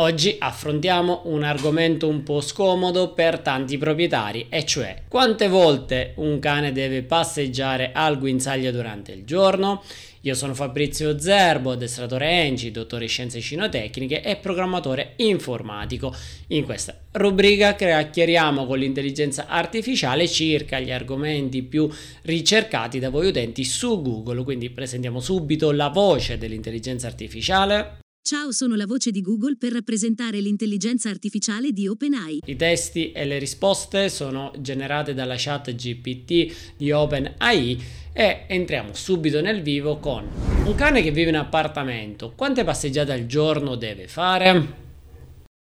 Oggi affrontiamo un argomento un po' scomodo per tanti proprietari, e cioè quante volte un cane deve passeggiare al guinzaglio durante il giorno. Io sono Fabrizio Zerbo, addestratore ENCI, dottore in scienze cinotecniche e programmatore informatico. In questa rubrica chiacchieriamo con l'intelligenza artificiale circa gli argomenti più ricercati da voi utenti su Google, quindi presentiamo subito la voce dell'intelligenza artificiale. Ciao, sono la voce di Google per rappresentare l'intelligenza artificiale di OpenAI. I testi e le risposte sono generate dalla chat GPT di OpenAI e entriamo subito nel vivo con un cane che vive in appartamento. Quante passeggiate al giorno deve fare?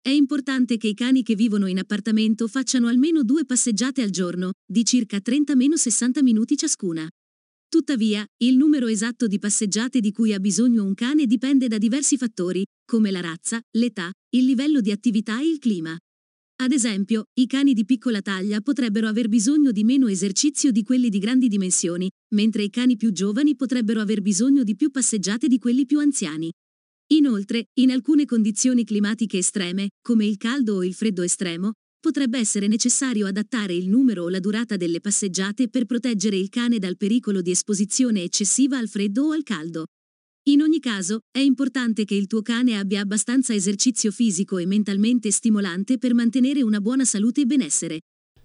È importante che i cani che vivono in appartamento facciano almeno due passeggiate al giorno, di circa 30-60 minuti ciascuna. Tuttavia, il numero esatto di passeggiate di cui ha bisogno un cane dipende da diversi fattori, come la razza, l'età, il livello di attività e il clima. Ad esempio, i cani di piccola taglia potrebbero aver bisogno di meno esercizio di quelli di grandi dimensioni, mentre i cani più giovani potrebbero aver bisogno di più passeggiate di quelli più anziani. Inoltre, in alcune condizioni climatiche estreme, come il caldo o il freddo estremo, potrebbe essere necessario adattare il numero o la durata delle passeggiate per proteggere il cane dal pericolo di esposizione eccessiva al freddo o al caldo. In ogni caso, è importante che il tuo cane abbia abbastanza esercizio fisico e mentalmente stimolante per mantenere una buona salute e benessere.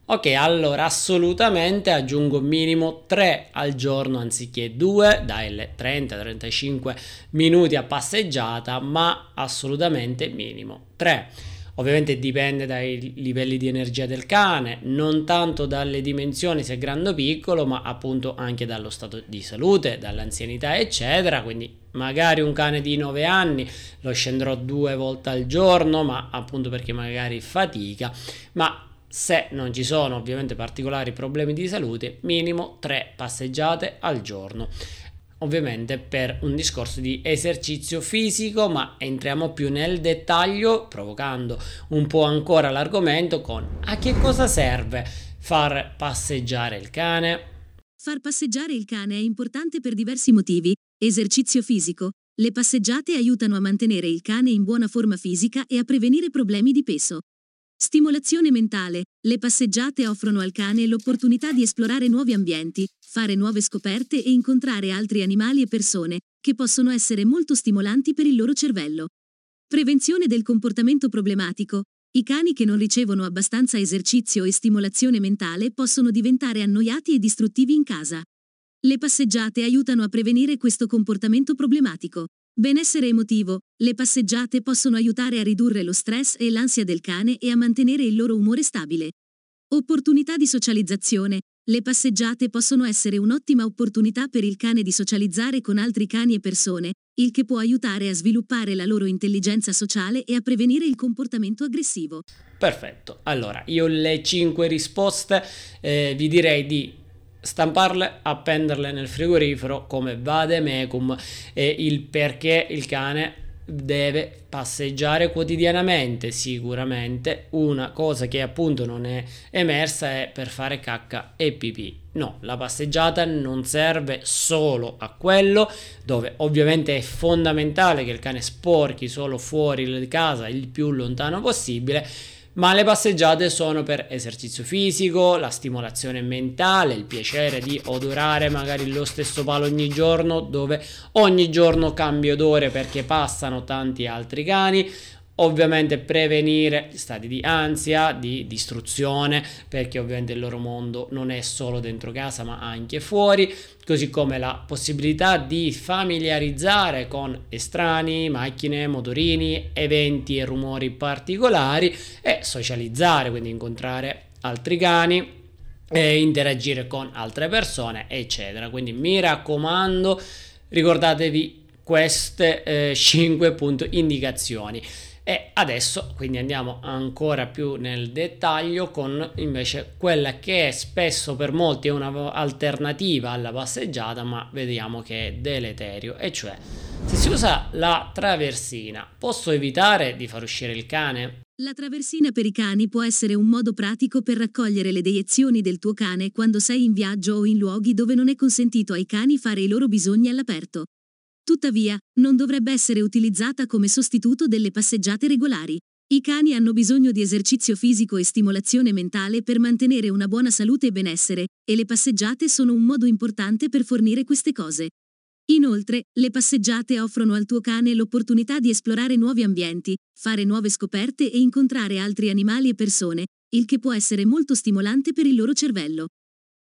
Ok, allora assolutamente aggiungo minimo 3 al giorno anziché 2, dai 30-35 minuti a passeggiata, ma assolutamente minimo 3. Ovviamente dipende dai livelli di energia del cane, non tanto dalle dimensioni se grande o piccolo, ma appunto anche dallo stato di salute, dall'anzianità, eccetera. Quindi magari un cane di 9 anni lo scenderò due volte al giorno, ma appunto perché magari fatica, ma se non ci sono ovviamente particolari problemi di salute, minimo 3 passeggiate al giorno ovviamente per un discorso di esercizio fisico, ma entriamo più nel dettaglio, provocando un po' ancora l'argomento con a che cosa serve far passeggiare il cane? Far passeggiare il cane è importante per diversi motivi. Esercizio fisico. Le passeggiate aiutano a mantenere il cane in buona forma fisica e a prevenire problemi di peso. Stimolazione mentale. Le passeggiate offrono al cane l'opportunità di esplorare nuovi ambienti, fare nuove scoperte e incontrare altri animali e persone, che possono essere molto stimolanti per il loro cervello. Prevenzione del comportamento problematico. I cani che non ricevono abbastanza esercizio e stimolazione mentale possono diventare annoiati e distruttivi in casa. Le passeggiate aiutano a prevenire questo comportamento problematico. Benessere emotivo. Le passeggiate possono aiutare a ridurre lo stress e l'ansia del cane e a mantenere il loro umore stabile. Opportunità di socializzazione. Le passeggiate possono essere un'ottima opportunità per il cane di socializzare con altri cani e persone, il che può aiutare a sviluppare la loro intelligenza sociale e a prevenire il comportamento aggressivo. Perfetto, allora io le 5 risposte eh, vi direi di stamparle, appenderle nel frigorifero come vade mecum e il perché il cane deve passeggiare quotidianamente sicuramente. Una cosa che appunto non è emersa è per fare cacca e pipì. No la passeggiata non serve solo a quello dove ovviamente è fondamentale che il cane sporchi solo fuori di casa il più lontano possibile ma le passeggiate sono per esercizio fisico, la stimolazione mentale, il piacere di odorare magari lo stesso palo ogni giorno dove ogni giorno cambia odore perché passano tanti altri cani ovviamente prevenire stati di ansia, di distruzione, perché ovviamente il loro mondo non è solo dentro casa ma anche fuori, così come la possibilità di familiarizzare con estranei, macchine, motorini, eventi e rumori particolari e socializzare, quindi incontrare altri cani interagire con altre persone, eccetera. Quindi mi raccomando, ricordatevi queste eh, 5 punto indicazioni. E adesso quindi andiamo ancora più nel dettaglio con invece quella che spesso per molti è un'alternativa alla passeggiata, ma vediamo che è deleterio, e cioè se si usa la traversina, posso evitare di far uscire il cane? La traversina per i cani può essere un modo pratico per raccogliere le deiezioni del tuo cane quando sei in viaggio o in luoghi dove non è consentito ai cani fare i loro bisogni all'aperto. Tuttavia, non dovrebbe essere utilizzata come sostituto delle passeggiate regolari. I cani hanno bisogno di esercizio fisico e stimolazione mentale per mantenere una buona salute e benessere, e le passeggiate sono un modo importante per fornire queste cose. Inoltre, le passeggiate offrono al tuo cane l'opportunità di esplorare nuovi ambienti, fare nuove scoperte e incontrare altri animali e persone, il che può essere molto stimolante per il loro cervello.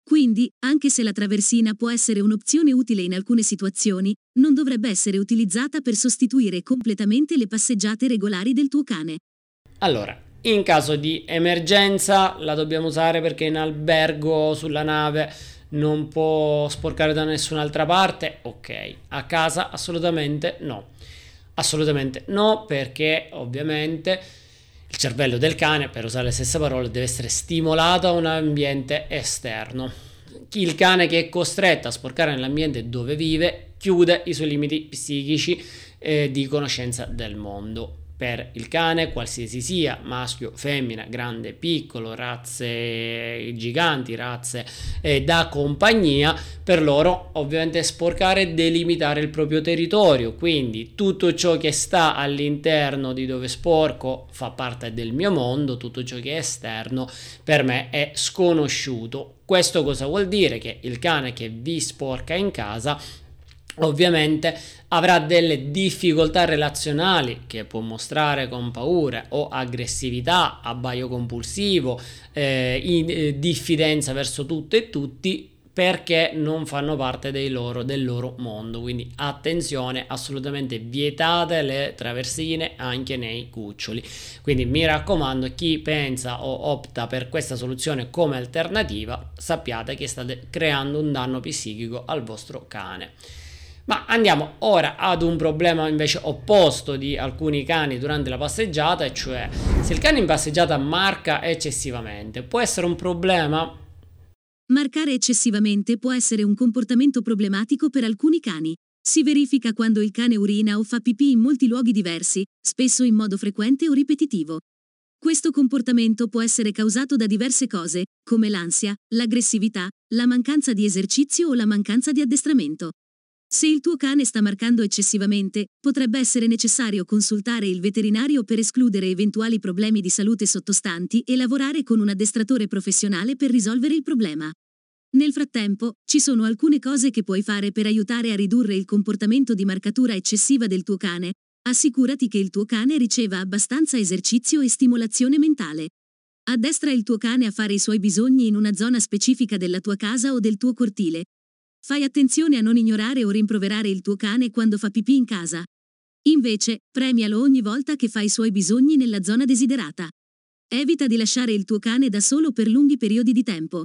Quindi, anche se la traversina può essere un'opzione utile in alcune situazioni, non dovrebbe essere utilizzata per sostituire completamente le passeggiate regolari del tuo cane. Allora, in caso di emergenza la dobbiamo usare perché in albergo sulla nave non può sporcare da nessun'altra parte? Ok, a casa assolutamente no. Assolutamente no perché ovviamente il cervello del cane, per usare le stesse parole, deve essere stimolato a un ambiente esterno. Il cane che è costretto a sporcare nell'ambiente dove vive chiude i suoi limiti psichici eh, di conoscenza del mondo per il cane, qualsiasi sia, maschio, femmina, grande, piccolo, razze giganti, razze eh, da compagnia, per loro ovviamente sporcare e delimitare il proprio territorio, quindi tutto ciò che sta all'interno di dove sporco fa parte del mio mondo, tutto ciò che è esterno per me è sconosciuto. Questo cosa vuol dire? Che il cane che vi sporca in casa ovviamente avrà delle difficoltà relazionali che può mostrare con paura o aggressività, abbaio compulsivo, eh, in, eh, diffidenza verso tutto e tutti perché non fanno parte loro, del loro mondo. Quindi attenzione, assolutamente vietate le traversine anche nei cuccioli. Quindi mi raccomando, chi pensa o opta per questa soluzione come alternativa, sappiate che state creando un danno psichico al vostro cane. Ma andiamo ora ad un problema invece opposto di alcuni cani durante la passeggiata, e cioè se il cane in passeggiata marca eccessivamente, può essere un problema? Marcare eccessivamente può essere un comportamento problematico per alcuni cani. Si verifica quando il cane urina o fa pipì in molti luoghi diversi, spesso in modo frequente o ripetitivo. Questo comportamento può essere causato da diverse cose, come l'ansia, l'aggressività, la mancanza di esercizio o la mancanza di addestramento. Se il tuo cane sta marcando eccessivamente, potrebbe essere necessario consultare il veterinario per escludere eventuali problemi di salute sottostanti e lavorare con un addestratore professionale per risolvere il problema. Nel frattempo, ci sono alcune cose che puoi fare per aiutare a ridurre il comportamento di marcatura eccessiva del tuo cane. Assicurati che il tuo cane riceva abbastanza esercizio e stimolazione mentale. Addestra il tuo cane a fare i suoi bisogni in una zona specifica della tua casa o del tuo cortile, Fai attenzione a non ignorare o rimproverare il tuo cane quando fa pipì in casa. Invece, premialo ogni volta che fa i suoi bisogni nella zona desiderata. Evita di lasciare il tuo cane da solo per lunghi periodi di tempo.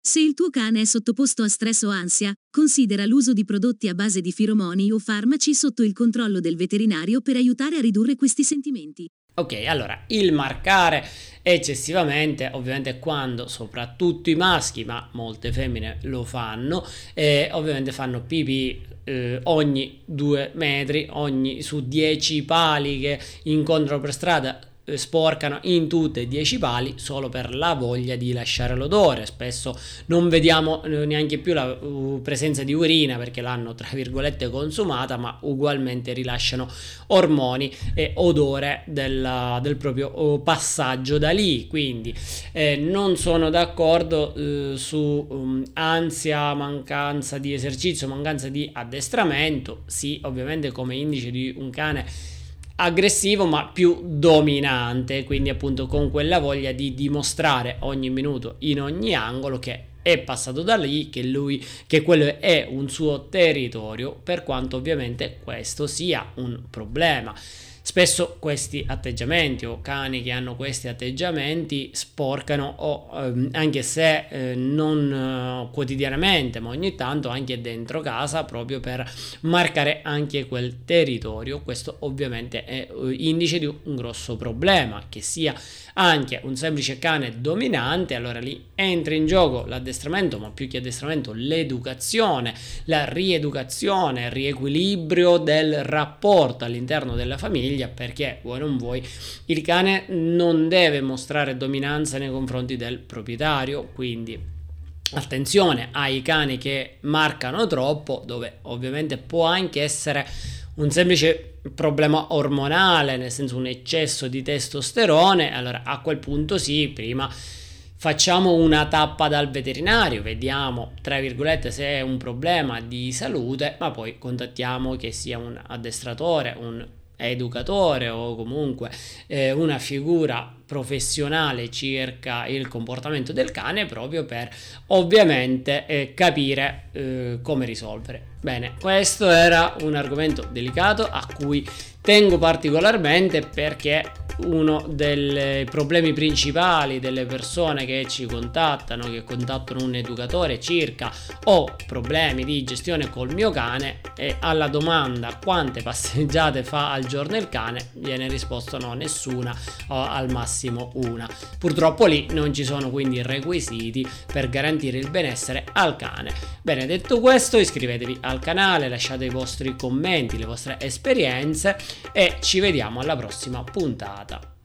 Se il tuo cane è sottoposto a stress o ansia, considera l'uso di prodotti a base di firomoni o farmaci sotto il controllo del veterinario per aiutare a ridurre questi sentimenti. Ok, allora il marcare eccessivamente, ovviamente quando soprattutto i maschi, ma molte femmine lo fanno, eh, ovviamente fanno pipì eh, ogni due metri, ogni su dieci pali che incontrano per strada sporcano in tutte e dieci pali solo per la voglia di lasciare l'odore. Spesso non vediamo eh, neanche più la uh, presenza di urina perché l'hanno tra virgolette consumata, ma ugualmente rilasciano ormoni e odore della, del proprio uh, passaggio da lì. Quindi eh, non sono d'accordo uh, su um, ansia, mancanza di esercizio, mancanza di addestramento. Sì, ovviamente come indice di un cane aggressivo ma più dominante, quindi appunto con quella voglia di dimostrare ogni minuto in ogni angolo che è passato da lì, che lui che quello è un suo territorio, per quanto ovviamente questo sia un problema. Spesso questi atteggiamenti o cani che hanno questi atteggiamenti sporcano o ehm, anche se eh, non eh, quotidianamente ma ogni tanto anche dentro casa proprio per marcare anche quel territorio. Questo ovviamente è eh, indice di un grosso problema che sia anche un semplice cane dominante, allora lì entra in gioco l'addestramento, ma più che addestramento l'educazione, la rieducazione, il riequilibrio del rapporto all'interno della famiglia, perché vuoi non vuoi, il cane non deve mostrare dominanza nei confronti del proprietario, quindi attenzione ai cani che marcano troppo, dove ovviamente può anche essere un semplice problema ormonale, nel senso un eccesso di testosterone, allora a quel punto sì, prima facciamo una tappa dal veterinario, vediamo tra virgolette se è un problema di salute, ma poi contattiamo che sia un addestratore, un educatore o comunque eh, una figura professionale circa il comportamento del cane proprio per ovviamente eh, capire eh, come risolvere. Bene, questo era un argomento delicato a cui tengo particolarmente perché uno dei problemi principali delle persone che ci contattano, che contattano un educatore circa ho problemi di gestione col mio cane e alla domanda quante passeggiate fa al giorno il cane viene risposto no, nessuna o al massimo una. Purtroppo lì non ci sono quindi requisiti per garantire il benessere al cane. Bene, detto questo iscrivetevi al canale, lasciate i vostri commenti, le vostre esperienze e ci vediamo alla prossima puntata.